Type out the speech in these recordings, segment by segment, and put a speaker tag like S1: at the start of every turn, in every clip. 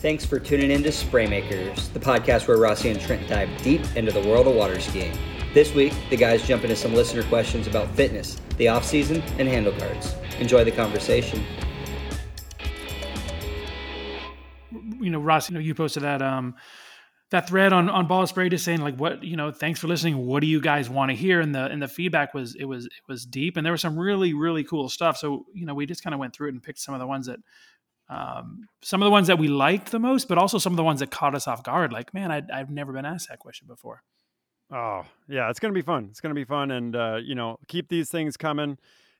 S1: Thanks for tuning in to Spraymakers, the podcast where Rossi and Trent dive deep into the world of water skiing. This week, the guys jump into some listener questions about fitness, the off season, and handle handlebars. Enjoy the conversation.
S2: You know, Ross, you know, you posted that um that thread on on ball spray just saying like what you know thanks for listening what do you guys want to hear and the and the feedback was it was it was deep and there was some really really cool stuff so you know we just kind of went through it and picked some of the ones that um, some of the ones that we liked the most but also some of the ones that caught us off guard like man I, i've never been asked that question before.
S3: Oh yeah it's gonna be fun. It's gonna be fun and uh, you know keep these things coming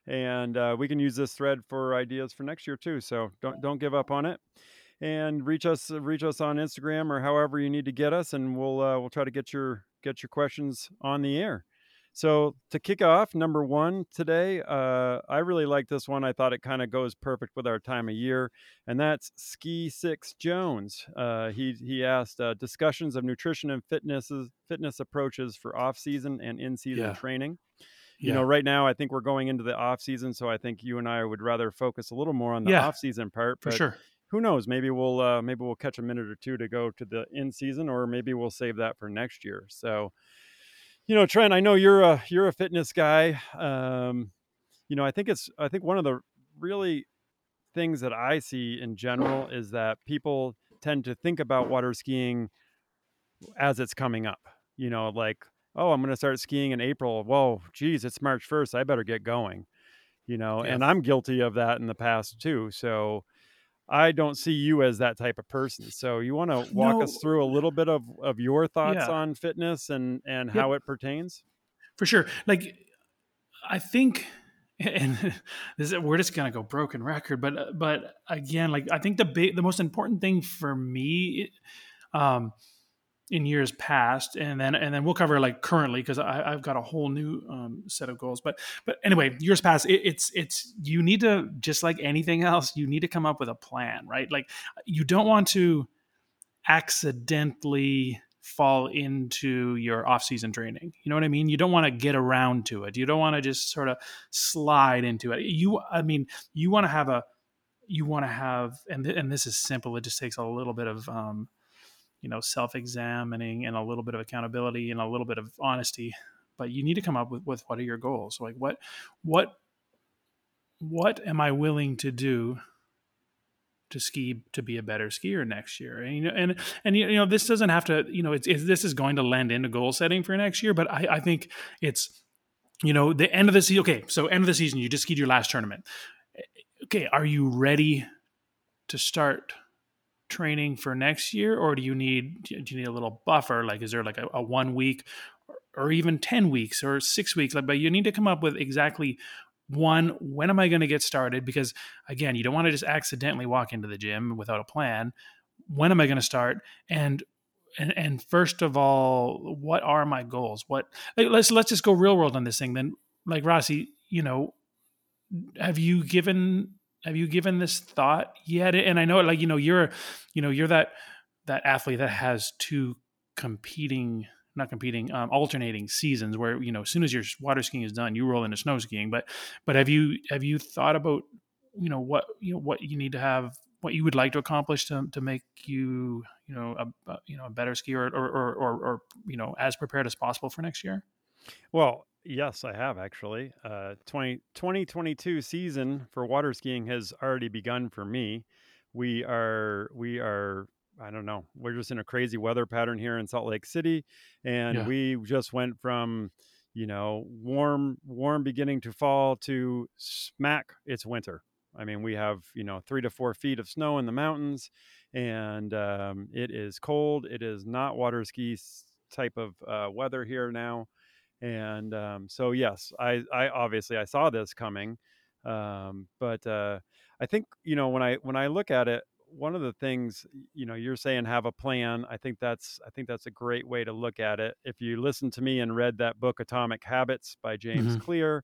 S3: and uh, we can use this thread for ideas for next year too so don't don't give up on it. And reach us reach us on Instagram or however you need to get us, and we'll uh, we'll try to get your get your questions on the air. So to kick off, number one today, uh, I really like this one. I thought it kind of goes perfect with our time of year, and that's Ski Six Jones. Uh, he he asked uh, discussions of nutrition and fitness fitness approaches for off season and in season yeah. training. You yeah. know, right now I think we're going into the off season, so I think you and I would rather focus a little more on the yeah, off season part.
S2: But, for sure
S3: who knows? Maybe we'll uh, maybe we'll catch a minute or two to go to the in season, or maybe we'll save that for next year. So, you know, Trent, I know you're a you're a fitness guy. Um, you know, I think it's I think one of the really things that I see in general is that people tend to think about water skiing as it's coming up. You know, like, oh, I'm going to start skiing in April. Whoa, geez, it's March 1st. I better get going. You know, yeah. and I'm guilty of that in the past too. So, I don't see you as that type of person. So you want to walk no. us through a little bit of, of your thoughts yeah. on fitness and, and yep. how it pertains?
S2: For sure. Like, I think, and this, we're just going to go broken record, but, but again, like, I think the big, the most important thing for me, um, in years past, and then and then we'll cover like currently because I've got a whole new um, set of goals. But but anyway, years past, it, it's it's you need to just like anything else, you need to come up with a plan, right? Like you don't want to accidentally fall into your off-season training. You know what I mean? You don't want to get around to it. You don't want to just sort of slide into it. You I mean, you want to have a you want to have and th- and this is simple. It just takes a little bit of um, you know self-examining and a little bit of accountability and a little bit of honesty but you need to come up with, with what are your goals? Like what what what am i willing to do to ski to be a better skier next year? And you know and and you know this doesn't have to you know it's, it's this is going to lend into goal setting for next year but i i think it's you know the end of the season okay so end of the season you just skied your last tournament. Eh, okay are you ready to start training for next year, or do you need do you need a little buffer? Like, is there like a, a one week, or even ten weeks, or six weeks? Like, but you need to come up with exactly one when am i going to get started? Because again you don't want to just accidentally walk into the gym without a plan. When am i going to start? And and and first of all what are my goals? What let's let's just go real world on this thing then. Like rossi you know have you given have you given this thought yet? And i know like you know you're you know you're that that athlete that has two competing not competing um, alternating seasons where you know as soon as your water skiing is done you roll into snow skiing. But but have you have you thought about you know what you know what you need to have what you would like to accomplish to, to make you you know a, you know a better skier or or, or or you know as prepared as possible for next year?
S3: Well Yes, I have actually. Uh, 20, 2022 season for water skiing has already begun for me. We are, we are, I don't know, we're just in a crazy weather pattern here in Salt Lake City. And yeah. we just went from, you know, warm, warm beginning to fall to smack, it's winter. I mean, we have, you know, three to four feet of snow in the mountains and um, it is cold. It is not water ski type of uh, weather here now and um, so yes I, I obviously i saw this coming um, but uh, i think you know when i when i look at it one of the things you know you're saying have a plan i think that's i think that's a great way to look at it if you listen to me and read that book atomic habits by james mm-hmm. clear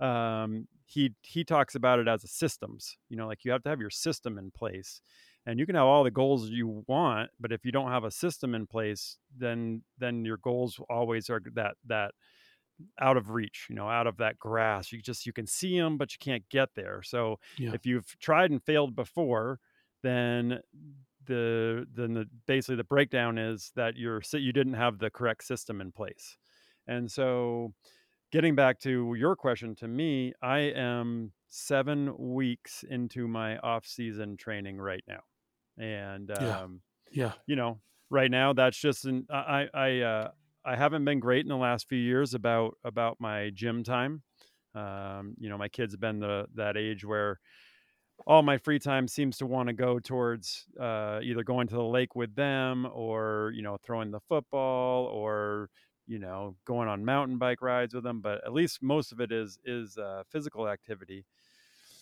S3: um, he he talks about it as a systems you know like you have to have your system in place and you can have all the goals you want but if you don't have a system in place then then your goals always are that that out of reach you know out of that grass you just you can see them but you can't get there. So yeah. if you've tried and failed before then the then the basically the breakdown is that you're you didn't have the correct system in place. And so getting back to your question to me i am seven weeks into my off season training right now and
S2: Yeah.
S3: um
S2: Yeah.
S3: you know right now that's just an i i uh i haven't been great in the last few years about about my gym time um you know my kids have been the that age where all my free time seems to want to go towards uh, either going to the lake with them or you know throwing the football or you know going on mountain bike rides with them but at least most of it is is uh, physical activity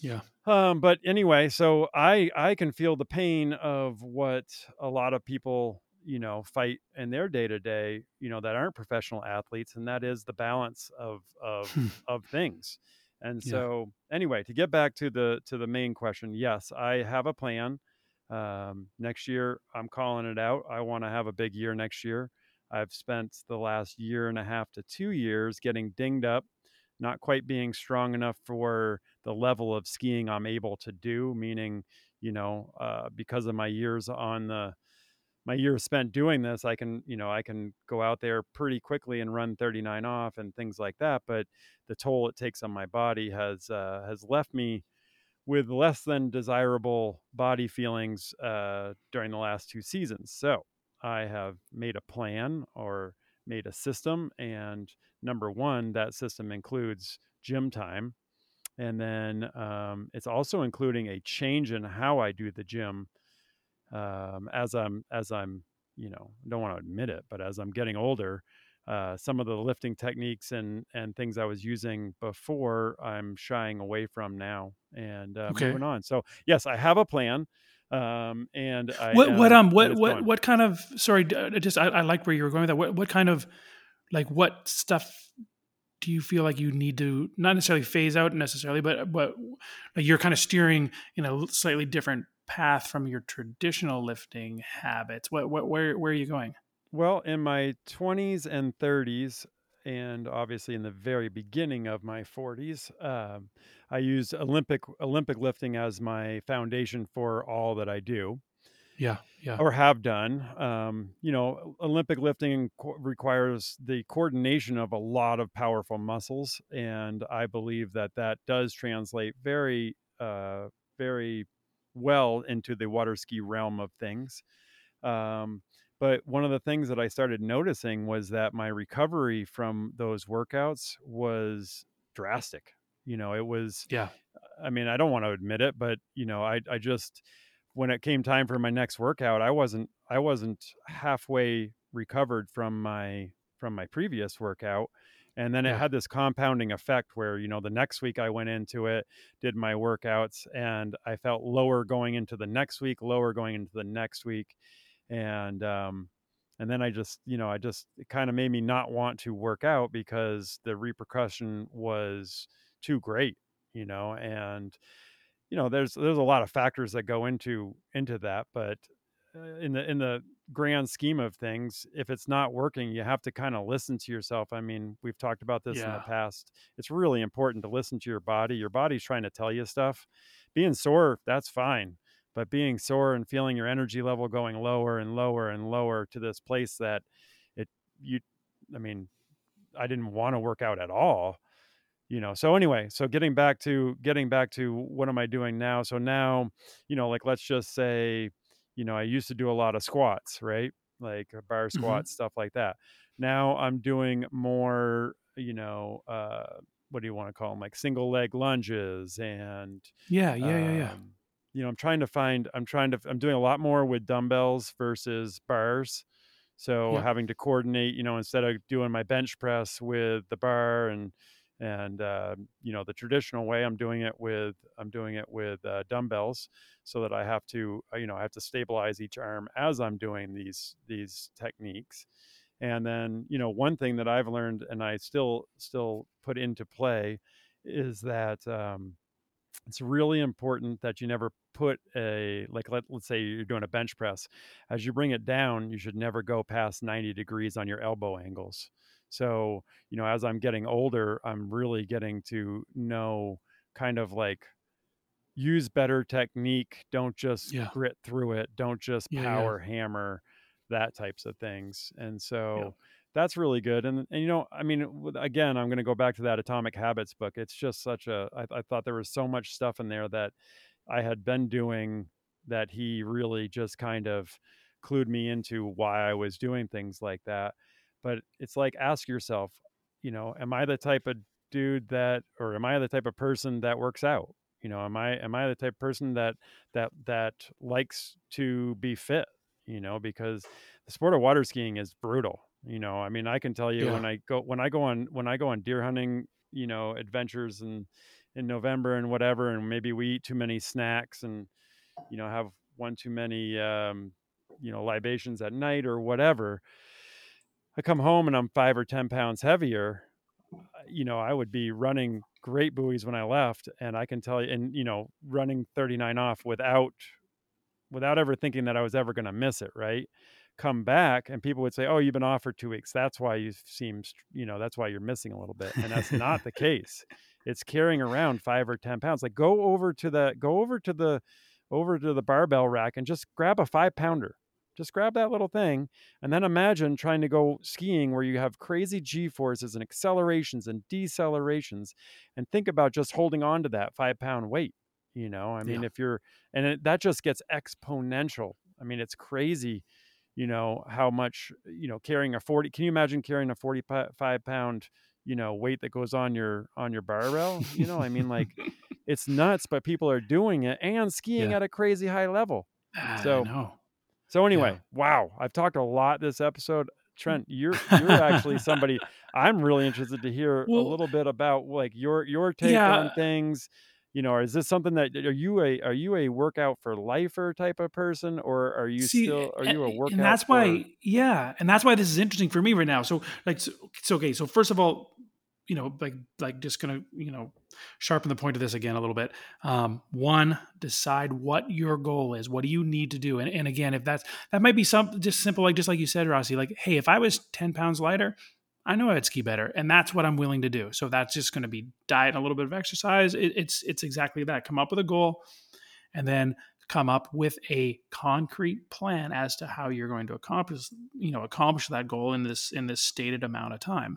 S2: Yeah.
S3: um, but anyway so i i can feel the pain of what a lot of people you know fight in their day to day you know that aren't professional athletes and that is the balance of of of things. And
S2: Yeah.
S3: so anyway to get back to the to the main question yes i have a plan. Um, next year i'm calling it out. I want to have a big year next year. I've spent the last year and a half to two years getting dinged up not quite being strong enough for the level of skiing i'm able to do meaning you know uh, because of my years on the my years spent doing this i can you know i can go out there pretty quickly and run 39 off and things like that but the toll it takes on my body has uh, has left me with less than desirable body feelings uh, during the last two seasons. So i have made a plan or made a system and number one that system includes gym time and then um, it's also including a change in how i do the gym um, as I'm as I'm you know don't want to admit it, but as I'm getting older, uh, some of the lifting techniques and and things I was using before, I'm shying away from now and uh,
S2: Okay.
S3: moving on. So yes, I have a plan, um, and I
S2: what what um what what
S3: going.
S2: what kind of sorry uh, just I, I like where you were going with that what what kind of like what stuff do you feel like you need to not necessarily phase out necessarily but but you're kind of steering in a slightly different path from your traditional lifting habits what what where where are you going
S3: Well, in my 20s and 30s, and obviously in the very beginning of my 40s, um, I used Olympic Olympic lifting as my foundation for all that I do.
S2: Yeah yeah
S3: or have done. Um, you know, Olympic lifting co- requires the coordination of a lot of powerful muscles, and I believe that that does translate very, uh, very well into the water ski realm of things. Um, but one of the things that I started noticing was that my recovery from those workouts was drastic. You know, it was
S2: yeah
S3: I mean, I don't want to admit it, but you know, I I just when it came time for my next workout, I wasn't I wasn't halfway recovered from my from my previous workout. And then it
S2: Yeah.
S3: had this compounding effect where, you know, the next week I went into it, did my workouts, and I felt lower going into the next week, lower going into the next week. And um and then I just, you know, I just it kind of made me not want to work out because the repercussion was too great, you know, and you know there's there's a lot of factors that go into into that but uh, in the in the grand scheme of things if it's not working you have to kind of listen to yourself. I mean we've talked about this in the past. It's really important to listen to your body. Your body's trying to tell you stuff. Being sore that's fine but being sore and feeling your energy level going lower and lower and lower to this place that it you i mean i didn't want to work out at all you know so anyway so getting back to getting back to what am i doing now? So now you know like let's just say you know i used to do a lot of squats right? Like uh, bar squats stuff like that. Now i'm doing more you know uh what do you want to call them like single leg lunges and
S2: yeah yeah yeah yeah.
S3: um, you know i'm trying to find i'm trying to i'm doing a lot more with dumbbells versus bars. So
S2: Yeah.
S3: having to coordinate you know instead of doing my bench press with the bar and and uh, you know the traditional way i'm doing it with i'm doing it with uh, dumbbells so that i have to uh, you know i have to stabilize each arm as i'm doing these these techniques. And then you know one thing that i've learned and i still still put into play is that um, it's really important that you never put a like let, let's say you're doing a bench press as you bring it down you should never go past 90 degrees on your elbow angles so you know as i'm getting older i'm really getting to know kind of like use better technique. Don't just
S2: Yeah.
S3: grit through it. Don't just
S2: Yeah, yeah.
S3: power hammer that types of things. And so that's really good. And and you know, I mean, again, I'm going to go back to that Atomic Habits book. It's just such a. I, I thought there was so much stuff in there that I had been doing that he really just kind of clued me into why I was doing things like that. But it's like ask yourself, you know, am I the type of dude that or am I the type of person that works out? You know, am I am I the type of person that that that likes to be fit, you know, because the sport of water skiing is brutal. You know, I mean, I can tell you
S2: Yeah.
S3: when I go when I go on when I go on deer hunting, you know, adventures and in November and whatever, and maybe we eat too many snacks and you know have one too many um, you know libations at night or whatever. I come home and I'm five or ten pounds heavier. You know, I would be running great buoys when I left, and I can tell you, and you know, running 39 off without without ever thinking that I was ever going to miss it. Right? Come back, and people would say, "Oh, you've been off for two weeks. That's why you seem, you know, that's why you're missing a little bit." And that's not the case. It's carrying around five or ten pounds. Like go over to the go over to the over to the barbell rack and just grab a five pounder. Just grab that little thing and then imagine trying to go skiing where you have crazy G forces and accelerations and decelerations and think about just holding on to that five pound weight. You know, I mean,
S2: Yeah.
S3: if you're, and it, that just gets exponential. I mean, it's crazy, you know, how much, you know, carrying a 40, can you imagine carrying a 45 pound, you know, weight that goes on your, on your barbell? You know, I mean, like it's nuts, but people are doing it and skiing
S2: Yeah.
S3: at a crazy high level.
S2: Ah,
S3: So-
S2: I know.
S3: So anyway, wow, I've talked a lot this episode. Mm. Trent, you're you're actually somebody I'm really interested to hear a little bit about like your your take
S2: Yeah.
S3: on things. You know, is this something that are you a are you a workout for lifer type of person or are you
S2: See,
S3: still are you a workout
S2: and that's
S3: for-
S2: why yeah and that's why this is interesting for me right now so like so okay so first of all you know like like just gonna you know sharpen the point of this again a little bit. Um one decide what your goal is what do you need to do? And, and again if that's that might be some just simple like just like you said rossi like hey if i was 10 pounds lighter i know i'd ski better and that's what i'm willing to do. So that's just going to be diet and a little bit of exercise. It, it's it's exactly that. Come up with a goal and then come up with a concrete plan as to how you're going to accomplish you know accomplish that goal in this in this stated amount of time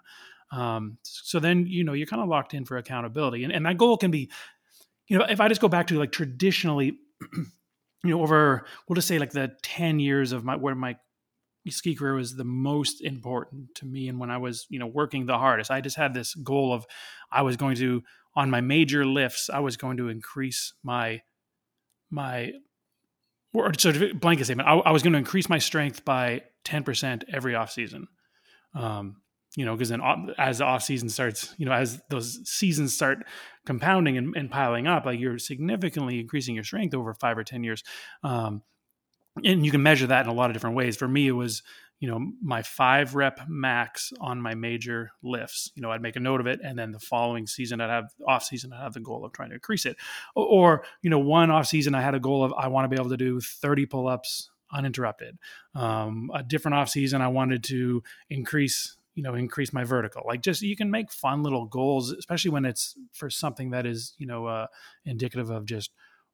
S2: um, so then you know you're kind of locked in for accountability and, and that goal can be you know if i just go back to like traditionally you know over we'll just say like the 10 years of my where my ski career was the most important to me and when i was you know working the hardest i just had this goal of i was going to on my major lifts i was going to increase my my or sort of blanket statement I, I was going to increase my strength by 10% every off season. Um, you know because then as the off season starts you know as those seasons start compounding and, and piling up like you're significantly increasing your strength over five or ten years. Um, and you can measure that in a lot of different ways. For me it was you know my five rep max on my major lifts. You know i'd make a note of it and then the following season i'd have off season i'd have the goal of trying to increase it. Or, you know one off season i had a goal of i want to be able to do 30 pull-ups uninterrupted. Um, a different off season i wanted to increase you know increase my vertical. Like just you can make fun little goals especially when it's for something that is you know uh, indicative of just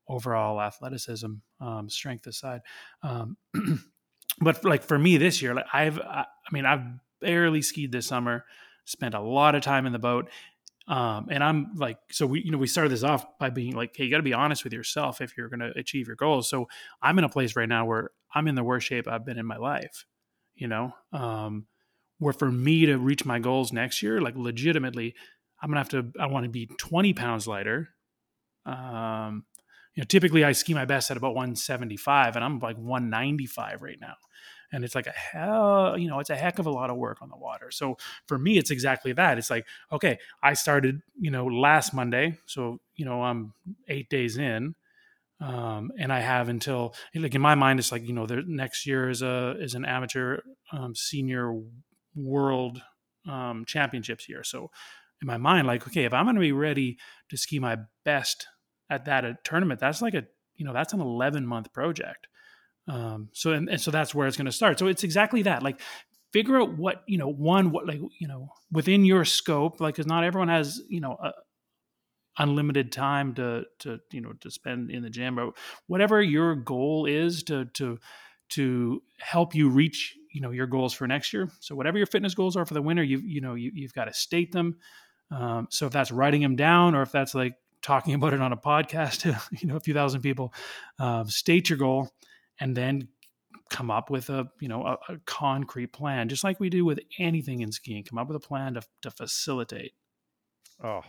S2: overall athleticism um, strength aside. Um, but like for me this year like i've i I mean i've barely skied this summer spent a lot of time in the boat um, and i'm like so we you know we started this off by being like hey you got to be honest with yourself if you're going to achieve your goals. So i'm in a place right now where i'm in the worst shape i've been in my life you know? Um, where for me to reach my goals next year like legitimately i'm gonna have to i want to be 20 pounds lighter. Um, you know typically i ski my best at about 175 and i'm like 195 right now. And it's like a hell you know it's a heck of a lot of work on the water. So for me it's exactly that. It's like okay i started you know last monday so you know i'm eight days in um, and I have until like in my mind, it's like you know, the next year is a is an amateur um, senior world um, championships here. So in my mind, like okay, if I'm going to be ready to ski my best at that uh, tournament, that's like a you know that's an 11 month project. Um, so and, and so that's where it's going to start. So it's exactly that. Like figure out what you know one what like you know within your scope like because not everyone has you know a, unlimited time to to you know to spend in the gym or whatever your goal is to to to help you reach you know your goals for next year. So whatever your fitness goals are for the winter you you know you, you've got to state them. Um, so if that's writing them down or if that's like talking about it on a podcast to you know a few thousand people um, state your goal and then come up with a you know a, a, concrete plan just like we do with anything in skiing. Come up with a plan to, to facilitate.
S3: Oh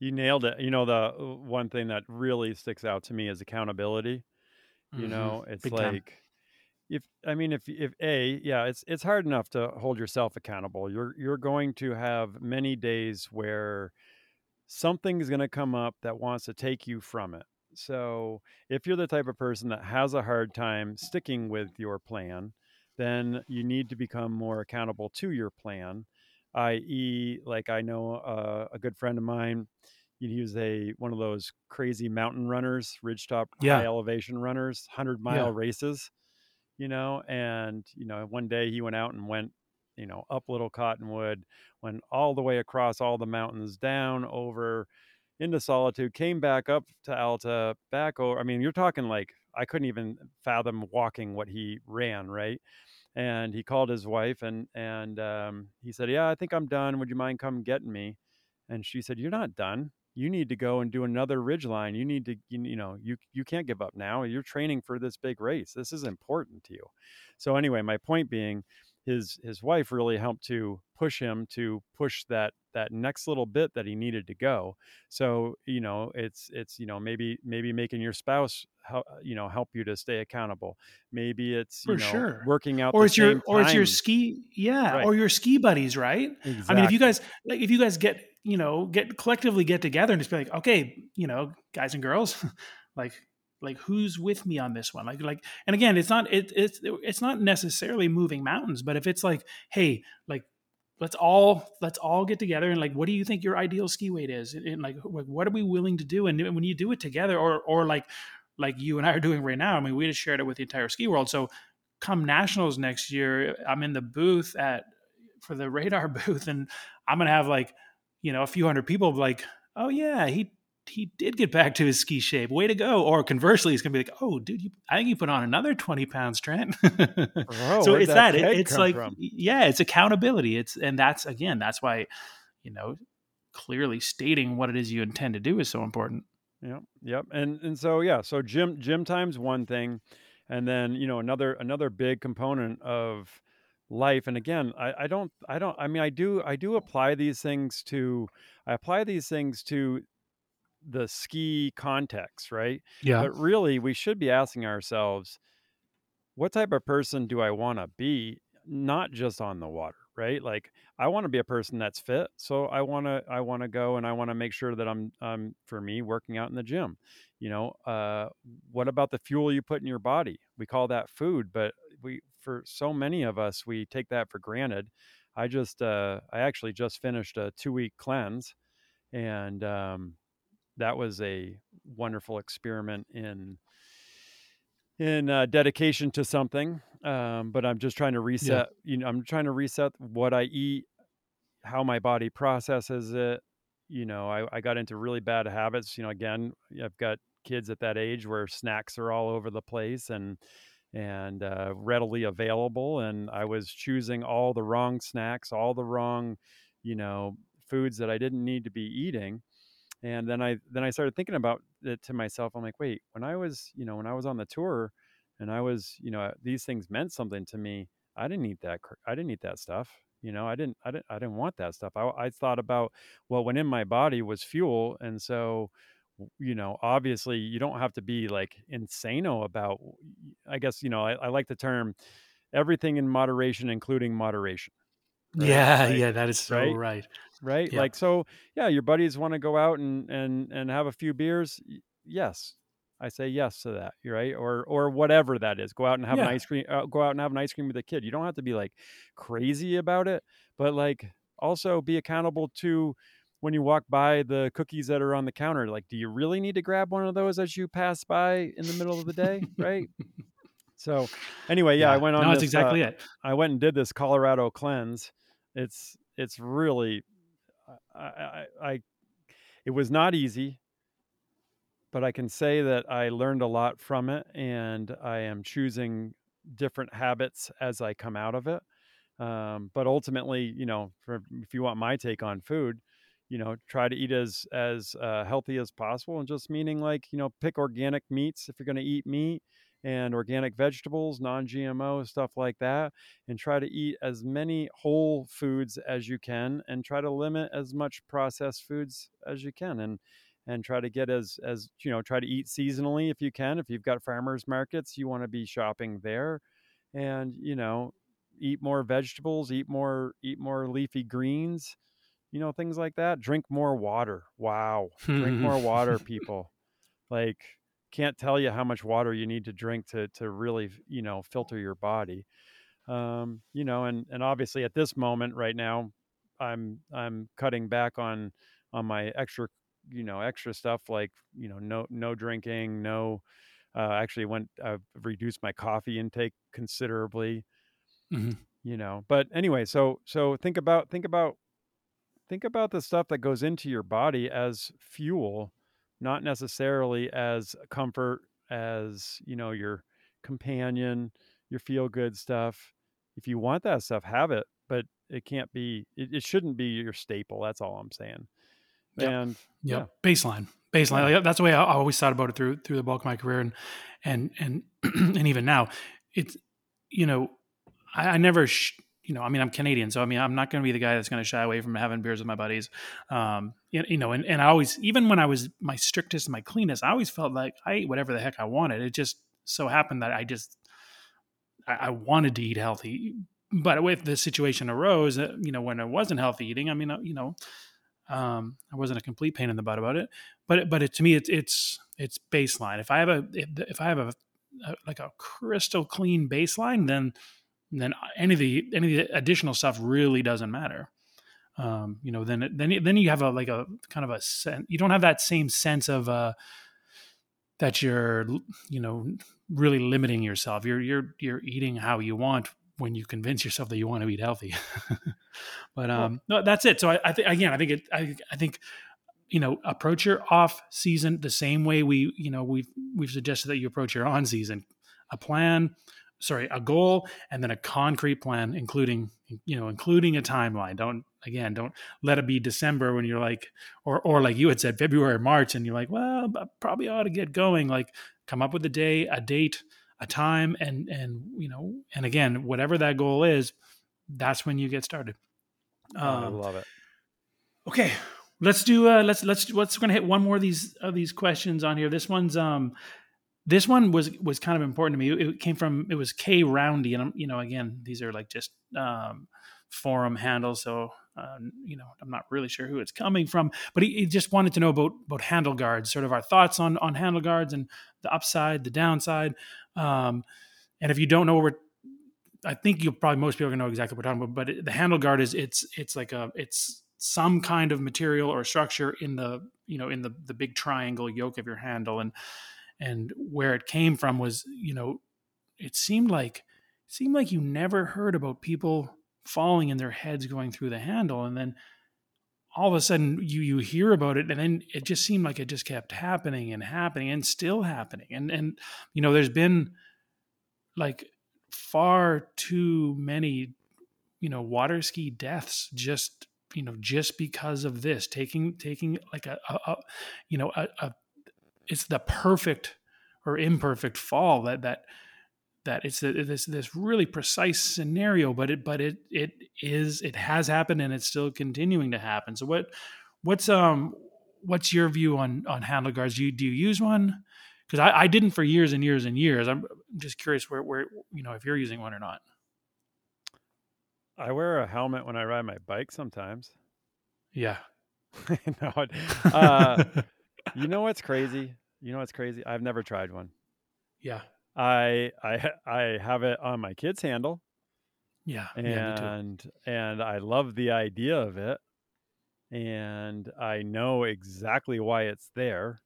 S3: you nailed it. You know the uh, one thing that really sticks out to me is accountability. You mm-hmm. know it's Big like time. If i mean if if a yeah it's it's hard enough to hold yourself accountable you're you're going to have many days where something's going to come up that wants to take you from it so if you're the type of person that has a hard time sticking with your plan, then you need to become more accountable to your plan. I.e., like I know uh, a good friend of mine, he was a one of those crazy mountain runners, ridgetop yeah. high elevation runners, hundred mile yeah. races, you know. And you know, one day he went out and went, you know, up Little Cottonwood, went all the way across all the mountains, down over into solitude, came back up to Alta, back over. I mean, you're talking like I couldn't even fathom walking what he ran, right? And he called his wife and and um, he said, "Yeah, I think I'm done. Would you mind come getting me?" And she said, "You're not done. You need to go and do another ridge line. You need to, you, you know, you you can't give up now. You're training for this big race. This is important to you." So anyway, my point being, his his wife really helped to push him to push that that next little bit that he needed to go so you know it's it's you know maybe maybe making your spouse help uh, you know help you to stay accountable maybe it's you
S2: For
S3: know
S2: sure.
S3: working out
S2: or it's your
S3: time.
S2: or it's your ski yeah right. or your ski buddies right exactly. i mean if you guys like if you guys get you know get collectively get together and just be like okay you know guys and girls like like who's with me on this one? Like like and again it's not it, it's it's not necessarily moving mountains but if it's like hey like let's all let's all get together and like what do you think your ideal ski weight is? And, and like what are we willing to do? And when you do it together or or like like you and I are doing right now I mean we just shared it with the entire ski world. So come nationals next year I'm in the booth at for the radar booth and I'm gonna have like you know a few hundred people like oh yeah he he did get back to his ski shape. Way to go. Or conversely, he's gonna be like, oh, dude, you, I think you put on another 20 pounds, Trent. so it's that. that it, it's like, from? yeah, it's accountability. It's and that's again, that's why, you know, clearly stating what it is you intend to do is so important.
S3: Yep. Yep. And and so yeah, so gym gym time's one thing. And then, you know, another another big component of life and again I, I don't i don't i mean i do i do apply these things to i apply these things to the ski context, right?
S2: Yeah.
S3: But really, we should be asking ourselves, what type of person do I want to be? Not just on the water, right? Like I want to be a person that's fit, so I want to I want to go and I want to make sure that I'm um for me working out in the gym. You know, uh, what about the fuel you put in your body? We call that food, but we for so many of us we take that for granted. I just uh, I actually just finished a two week cleanse, and um, that was a wonderful experiment in in uh, dedication to something. Um, but I'm just trying to reset. Yeah. You know, I'm trying to reset what I eat, how my body processes it. You know, I, I got into really bad habits. You know, again, I've got kids at that age where snacks are all over the place and and uh, readily available, and I was choosing all the wrong snacks, all the wrong, you know, foods that I didn't need to be eating and then i then i started thinking about it to myself i'm like wait when i was you know when i was on the tour and i was you know these things meant something to me i didn't eat that i didn't eat that stuff you know i didn't i didn't i didn't want that stuff. I, I thought about what went in my body was fuel and so you know obviously you don't have to be like insano about i guess you know i, I like the term everything in moderation including moderation
S2: Right? Yeah, yeah, that is so right? right.
S3: Right? Like so, yeah, your buddies want to go out and and and have a few beers. Yes. I say yes to that, right? Or or whatever that is. Go out and have an ice cream uh, go out and have an ice cream with a kid. You don't have to be like crazy about it, but like also be accountable to when you walk by the cookies that are on the counter. Like, do you really need to grab one of those as you pass by in the middle of the day, right? So, anyway, yeah, I went on.
S2: No, that's exactly uh, it.
S3: I went and did this Colorado cleanse, it's it's really I, I, I it was not easy, but I can say that I learned a lot from it, and I am choosing different habits as I come out of it. Um, but ultimately, you know, for, if you want my take on food, you know, try to eat as as uh, healthy as possible, and just meaning like you know, pick organic meats if you're going to eat meat, and organic vegetables, non-GMO stuff like that, and try to eat as many whole foods as you can, and try to limit as much processed foods as you can, and and try to get as as you know, try to eat seasonally if you can. If you've got farmers markets, you want to be shopping there, and you know, eat more vegetables, eat more eat more leafy greens you know things like that. Drink more water. Wow. Drink more water people. Like can't tell you how much water you need to drink to to really you know filter your body um you know and and obviously at this moment right now i'm i'm cutting back on on my extra you know extra stuff like you know no no drinking no uh actually went i've reduced my coffee intake considerably mm-hmm. you know but anyway so so think about think about think about the stuff that goes into your body as fuel, not necessarily as comfort, as, you know, your companion, your feel good stuff. If you want that stuff, have it, but it can't be, it, it shouldn't be your staple. That's all I'm saying.
S2: Yep. And yep. yeah, baseline, baseline. Yeah. That's the way I always thought about it through, through the bulk of my career. And, and, and, and even now it's, you know, I, I never, sh- you know, I mean, I'm Canadian, so I mean, I'm not going to be the guy that's going to shy away from having beers with my buddies. Um, you, you, know, and, and I always, even when I was my strictest, my cleanest, I always felt like I ate whatever the heck I wanted. It just so happened that I just, I, I wanted to eat healthy. But if the situation arose, uh, you know, when I wasn't healthy eating, I mean, uh, you know, um, I wasn't a complete pain in the butt about it. But, but it, to me, it's, it's, it's baseline. If I have a, if, if I have a, a like a crystal clean baseline, then, then any of the any of the additional stuff really doesn't matter. Um, you know, then then then you have a like a kind of a sense. You don't have that same sense of uh, that you're you know really limiting yourself. You're you're you're eating how you want when you convince yourself that you want to eat healthy. but um, no, that's it. So I, I think again, I think it. I, I think you know approach your off season the same way we you know we've we've suggested that you approach your on season. A plan sorry, a goal and then a concrete plan, including you know, including a timeline. Don't again, don't let it be December when you're like, or or like you had said, February, or March, and you're like, well, I probably ought to get going. Like, come up with a day, a date, a time, and and you know, and again, whatever that goal is, that's when you get started.
S3: Um, I love it.
S2: Okay, let's do. Uh, let's let's let's. We're gonna hit one more of these of these questions on here. This one's um this one was was kind of important to me. It came from it was K Roundy, and I'm, you know, again, these are like just um, forum handles, so uh, you know, I'm not really sure who it's coming from. But he, he, just wanted to know about about handle guards, sort of our thoughts on on handle guards and the upside, the downside. Um, and if you don't know what we're I think you probably most people are gonna know exactly what we're talking about. But it, the handle guard is it's it's like a it's some kind of material or structure in the you know in the the big triangle yoke of your handle and and where it came from was you know it seemed like it seemed like you never heard about people falling and their heads going through the handle. And then all of a sudden you you hear about it and then it just seemed like it just kept happening and happening and still happening. And and you know there's been like far too many you know water ski deaths just you know just because of this taking taking like a, a, a you know a, a it's the perfect or imperfect fall that that that it's a, this this really precise scenario but it but it it is it has happened and it's still continuing to happen. So what what's um what's your view on on handle guards? Do you do you use one? Because I, I didn't for years and years and years. I'm just curious where where you know if you're using one or not.
S3: I wear a helmet when i ride my bike sometimes.
S2: Yeah.
S3: No, uh, you know what's crazy? You know what's crazy? I've never tried one.
S2: Yeah.
S3: I I I have it on my kid's handle.
S2: Yeah.
S3: And yeah, and I love the idea of it. And I know exactly why it's there.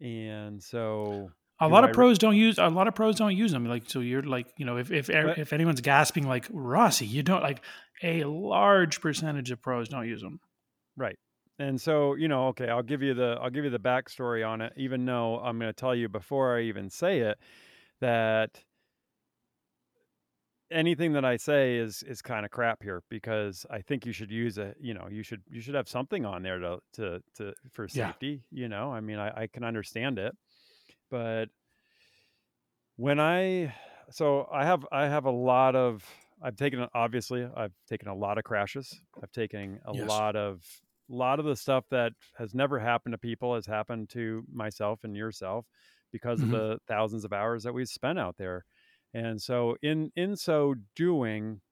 S3: And so
S2: a lot of I, pros don't use a lot of pros don't use them like so you're like you know if if er, but, if anyone's gasping like Rossi you don't like a large percentage of pros don't use them
S3: right and so you know, okay, I'll give you the I'll give you the backstory on it, even though I'm going to tell you before I even say it that anything that I say is is kind of crap here because I think you should use a you know you should you should have something on there to to to for
S2: Yeah.
S3: safety. You know, I mean, I, I can understand it, but when I so I have I have a lot of I've taken obviously I've taken a lot of crashes. I've taken a
S2: Yes.
S3: lot of lot of the stuff that has never happened to people has happened to myself and yourself because
S2: Mhm.
S3: of the thousands of hours that we've spent out there. And so in in so doing,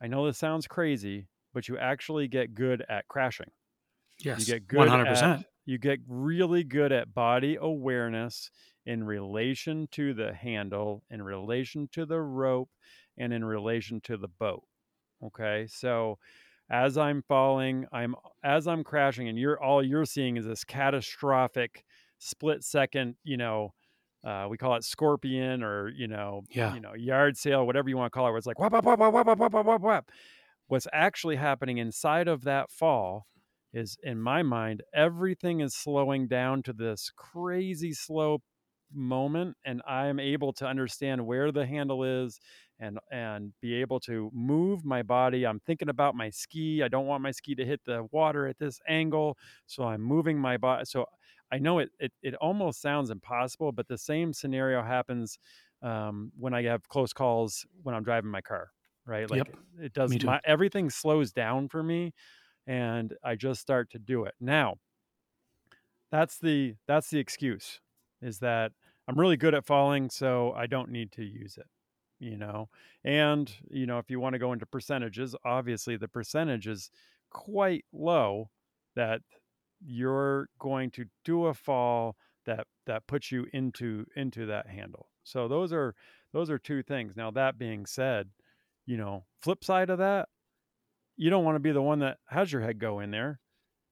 S3: I know this sounds crazy, but you actually get good at crashing.
S2: Yes.
S3: You get good
S2: one hundred
S3: at
S2: percent.
S3: you get really good at body awareness in relation to the handle, in relation to the rope, and in relation to the boat. Okay? So as i'm falling i'm as i'm crashing and you're all you're seeing is this catastrophic split second you know uh, we call it scorpion or you know
S2: yeah.
S3: you know yard sale whatever you want to call it where it's like whap, whap, whap, whap, whap, whap, whap, whap. what's actually happening inside of that fall is in my mind everything is slowing down to this crazy slow moment and i am able to understand where the handle is and and be able to move my body. I'm thinking about my ski. I don't want my ski to hit the water at this angle, so I'm moving my body. So I know it it, it almost sounds impossible, but the same scenario happens um, when I have close calls when I'm driving my car. Right, like
S2: Yep.
S3: it does.
S2: Me too.
S3: My everything slows down for me, and I just start to do it now that's the that's the excuse is that i'm really good at falling so i don't need to use it you know and you know if you want to go into percentages obviously the percentage is quite low that you're going to do a fall that that puts you into into that handle. So those are those are two things. Now that being said you know flip side of that you don't want to be the one that has your head go in there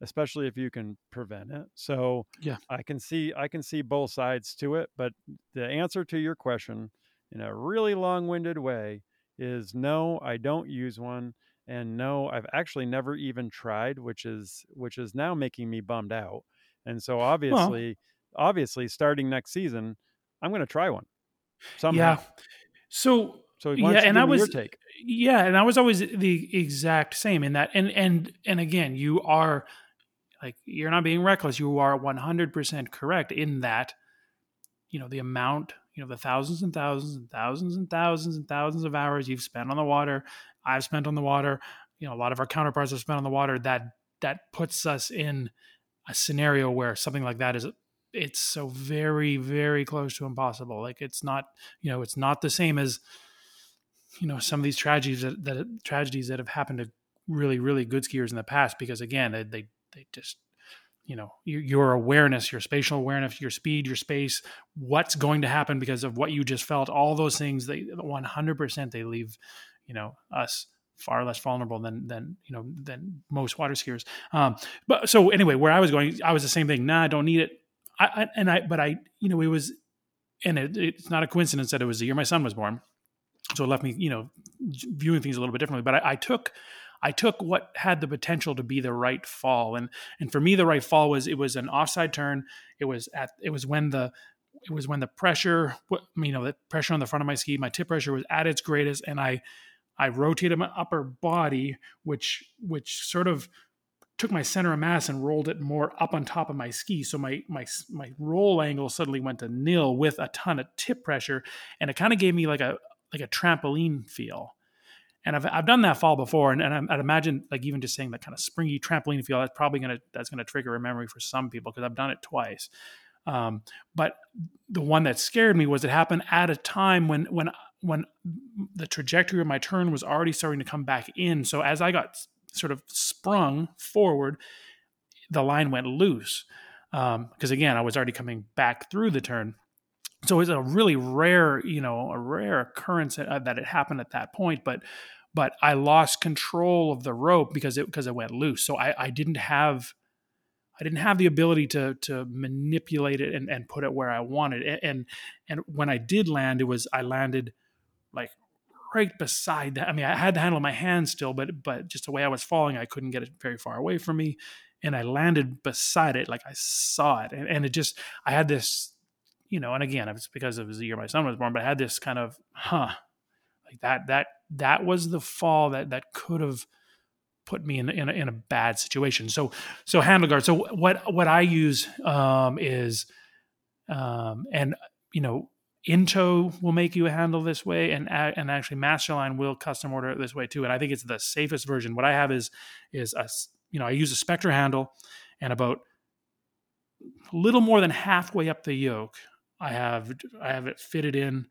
S3: especially if you can prevent it. So
S2: Yeah.
S3: i can see i can see both sides to it but the answer to your question in a really long-winded way is no i don't use one and no i've actually never even tried which is which is now making me bummed out and so obviously obviously starting next season i'm going to try one somehow
S2: Yeah. So
S3: so
S2: yeah, and I was
S3: your take
S2: yeah, and I was always the exact same in that, and and and again, you are like you're not being reckless. You are 100 percent correct in that. You know the amount, you know the thousands and thousands and thousands and thousands and thousands of hours you've spent on the water. I've spent on the water. You know a lot of our counterparts have spent on the water. That that puts us in a scenario where something like that is it's so very very close to impossible like it's not you know it's not the same as you know some of these tragedies that, that tragedies that have happened to really really good skiers in the past because again they they, they just you know your, your awareness your spatial awareness your speed your space what's going to happen because of what you just felt all those things they 100% they leave you know us far less vulnerable than than you know than most water skiers. Um but so anyway where i was going i was the same thing nah i don't need it. I, I and i but i you know it was and it, it's not a coincidence that it was the year my son was born. So it left me you know viewing things a little bit differently but I, I took i took what had the potential to be the right fall and and for me the right fall was it was an offside turn it was at it was when the it was when the pressure you know the pressure on the front of my ski my tip pressure was at its greatest and i i rotated my upper body which which sort of took my center of mass and rolled it more up on top of my ski. So my my my roll angle suddenly went to nil with a ton of tip pressure, and it kind of gave me like a like a trampoline feel. And I've, I've done that fall before, and, and I'd imagine like even just saying that kind of springy trampoline feel that's probably gonna that's gonna trigger a memory for some people because I've done it twice. Um, but the one that scared me was it happened at a time when when when the trajectory of my turn was already starting to come back in. So as I got sort of sprung forward, the line went loose. Because um, again, I was already coming back through the turn. So it's a really rare, you know, a rare occurrence that, that it happened at that point. But but I lost control of the rope because it because it went loose. So I, I didn't have I didn't have the ability to to manipulate it and, and put it where I wanted. And, and and when I did land, it was I landed like right beside that. I mean, I had the handle in my hand still, but but just the way I was falling, I couldn't get it very far away from me. and I landed beside it, like I saw it, and, and it just I had this, you know, and again, it's because it was the year my son was born, but I had this kind of, huh, like that that that was the fall that that could have put me in in a, in a bad situation. So so handle guard. So what what I use um, is um, and you know Into will make you a handle this way, and and actually Masterline will custom order it this way too. And I think it's the safest version. What I have is is a you know I use a Spectre handle, and about a little more than halfway up the yoke, I have I have it fitted in,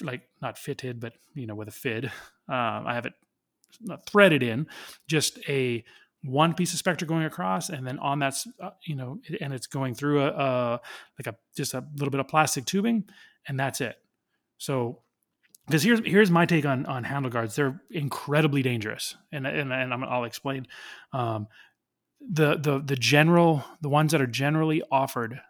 S2: like not fitted, but you know with a fid. Um, I have it threaded in, just a one piece of spectra going across and then on that uh, you know and it's going through a, a, like a just a little bit of plastic tubing and that's it so because here's here's my take on on handle guards they're incredibly dangerous and and, and i will explain um, the the the general the ones that are generally offered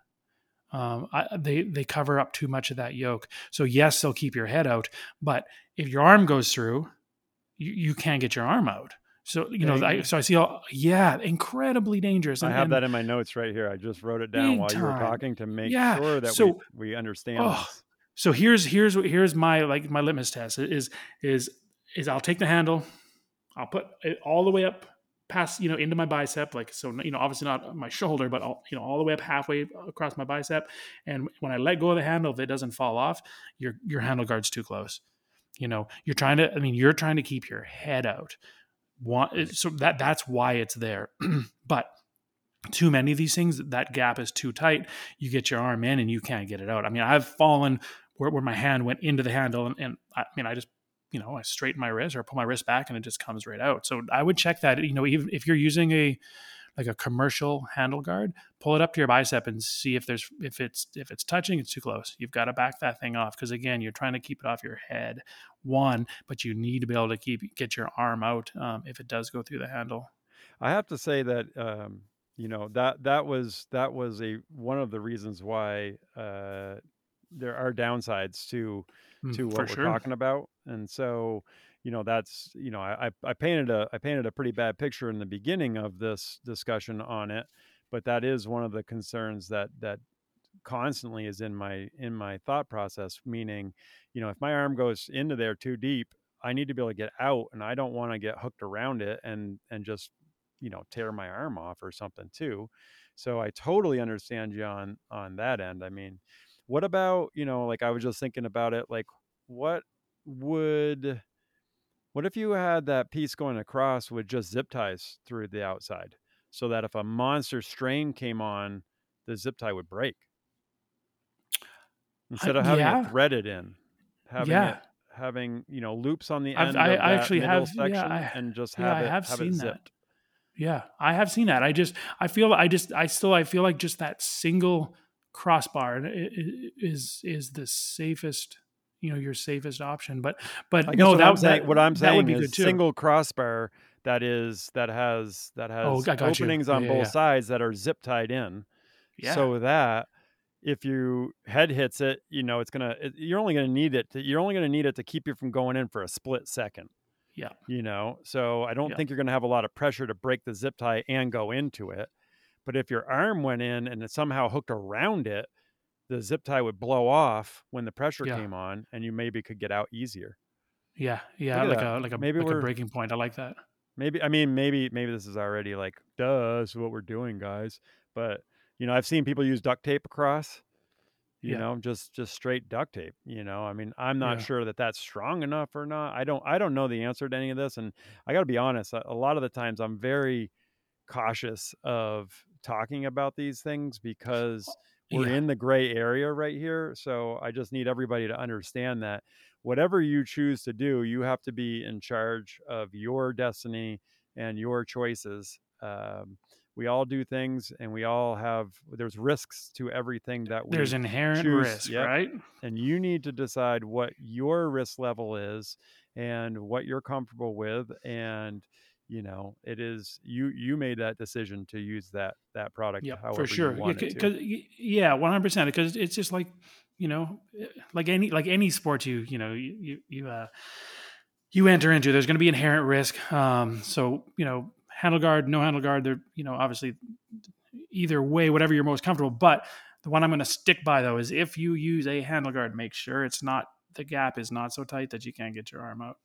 S2: um, I, they they cover up too much of that yoke so yes they'll keep your head out but if your arm goes through you, you can't get your arm out so you know, I, so I see all yeah, incredibly dangerous.
S3: And, I have that in my notes right here. I just wrote it down while time. you were talking to make yeah. sure that so, we, we understand. Oh,
S2: so here's here's here's my like my litmus test is is is I'll take the handle, I'll put it all the way up past you know into my bicep like so you know obviously not my shoulder but all, you know all the way up halfway across my bicep. And when I let go of the handle if it doesn't fall off your your handle guard's too close. You know you're trying to I mean you're trying to keep your head out. So that that's why it's there. But too many of these things that gap is too tight. You get your arm in and you can't get it out. I mean i've fallen where, where my hand went into the handle and, and i mean i just you know i straighten my wrist or pull my wrist back and it just comes right out so i would check that you know even if you're using a like a commercial handle guard, pull it up to your bicep and see if there's if it's if it's touching, it's too close. You've got to back that thing off because again, you're trying to keep it off your head. One, but you need to be able to keep get your arm out um, if it does go through the handle.
S3: I have to say that um, you know that that was that was a one of the reasons why uh, there are downsides to mm, to what we're sure. talking about, and so you know that's you know I I painted a I painted a pretty bad picture in the beginning of this discussion on it, but that is one of the concerns that that constantly is in my in my thought process. Meaning, you know, if my arm goes into there too deep, I need to be able to get out, and I don't want to get hooked around it and and just you know tear my arm off or something too. So I totally understand you on on that end. I mean, what about you know like I was just thinking about it like what would what if you had that piece going across with just zip ties through the outside so that if a monster strain came on, the zip tie would break? Instead of having yeah. it threaded in, having yeah. it having, you know, loops on the end I've, I, actually have, section yeah, I, and just have yeah, it, I have, have seen.
S2: That. Yeah, I have seen that. I just, I feel, I just, I still, I feel like just that single crossbar is is the safest you know your safest option. But but no,
S3: what
S2: that,
S3: I'm saying, that, what I'm saying is single crossbar that is that has that oh, has oh, openings you. on yeah, both yeah. sides that are zip tied in, yeah. so that if you head hits it, you know it's gonna it, you're only gonna need it to, you're only gonna need it to keep you from going in for a split second.
S2: Yeah,
S3: you know, so I don't yeah. think you're gonna have a lot of pressure to break the zip tie and go into it. But if your arm went in and it somehow hooked around it, the zip tie would blow off when the pressure yeah. came on, and you maybe could get out easier.
S2: Yeah, yeah, like that. a like a maybe like we're, a breaking point. I like that.
S3: Maybe I mean maybe maybe this is already like duh, this is what we're doing, guys. But you know, I've seen people use duct tape across. You yeah. know, just just straight duct tape. You know, I mean, I'm not yeah. sure that that's strong enough or not. I don't I don't know the answer to any of this, and I got to be honest. A, a lot of the times, I'm very cautious of talking about these things because we're yeah. in the gray area right here. So I just need everybody to understand that whatever you choose to do, you have to be in charge of your destiny and your choices. Um, we all do things and we all have there's risks to everything that we
S2: there's inherent choose. risk yep. right
S3: and you need to decide what your risk level is and what you're comfortable with and you know it is you you made that decision to use that that product
S2: yeah for sure because yeah 100% because it's just like you know eh, like any like any sport you you know you you, you uh you enter into there's going to be inherent risk um so you know handle guard, no handle guard. They're you know obviously either way, whatever you're most comfortable. But the one I'm going to stick by though is if you use a handle guard, make sure it's not the gap is not so tight that you can't get your arm out.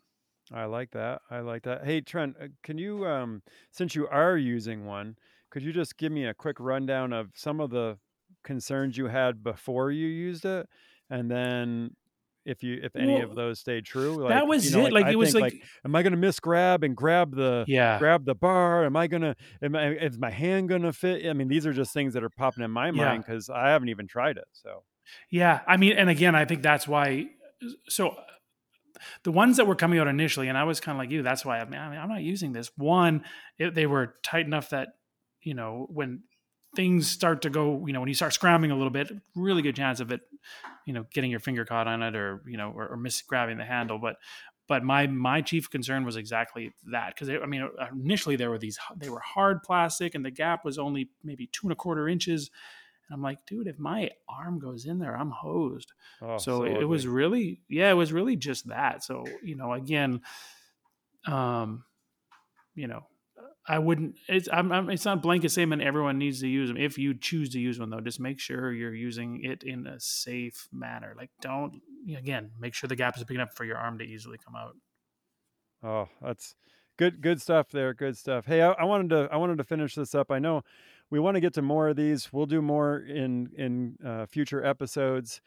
S3: I like that. I like that. Hey Trent, uh, can you um since you are using one, could you just give me a quick rundown of some of the concerns you had before you used it and then if you if any of
S2: Well,
S3: those stayed true like
S2: that was
S3: you know
S2: it.
S3: like
S2: Like
S3: i
S2: it was
S3: think like
S2: like
S3: am i going to miss grab and grab the
S2: yeah,
S3: grab the bar am i going to am I, is my hand going to fit i mean these are just things that are popping in my
S2: yeah,
S3: mind because i haven't even tried it so
S2: yeah. I mean, and again, I think that's why. So the ones that were coming out initially, and I was kind of like you. That's why I mean, I I'm not using this. One, it, they were tight enough that you know when things start to go, you know, when you start scrambling a little bit, really good chance of it, you know, getting your finger caught on it or you know, or, or the handle. But but my my chief concern was exactly that because I mean initially there were these they were hard plastic and the gap was only maybe two and a quarter inches. And I'm like, dude, if my arm goes in there, I'm hosed.
S3: oh
S2: So
S3: so
S2: it, it was really, yeah, it was really just that. So you know, again, um, you know, I wouldn't. It's I'm, I'm, it's not blanket statement. Everyone needs to use them. If you choose to use one, though, just make sure you're using it in a safe manner. Like, don't again, make sure the gap is big enough for your arm to easily come out.
S3: Oh, that's good. Good stuff there. Good stuff. Hey, I, I wanted to I wanted to finish this up. I know we want to get to more of these. We'll do more in in uh, future episodes.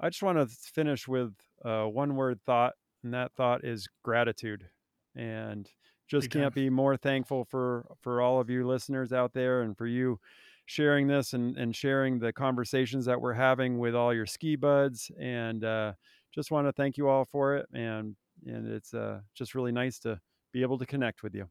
S3: I just want to finish with uh, one word thought, and that thought is gratitude. And just
S2: Big
S3: can't be more thankful for for all of you listeners out there, and for you sharing this and and sharing the conversations that we're having with all your ski buds. And uh, just want to thank you all for it. And and it's uh, just really nice to be able to connect with you.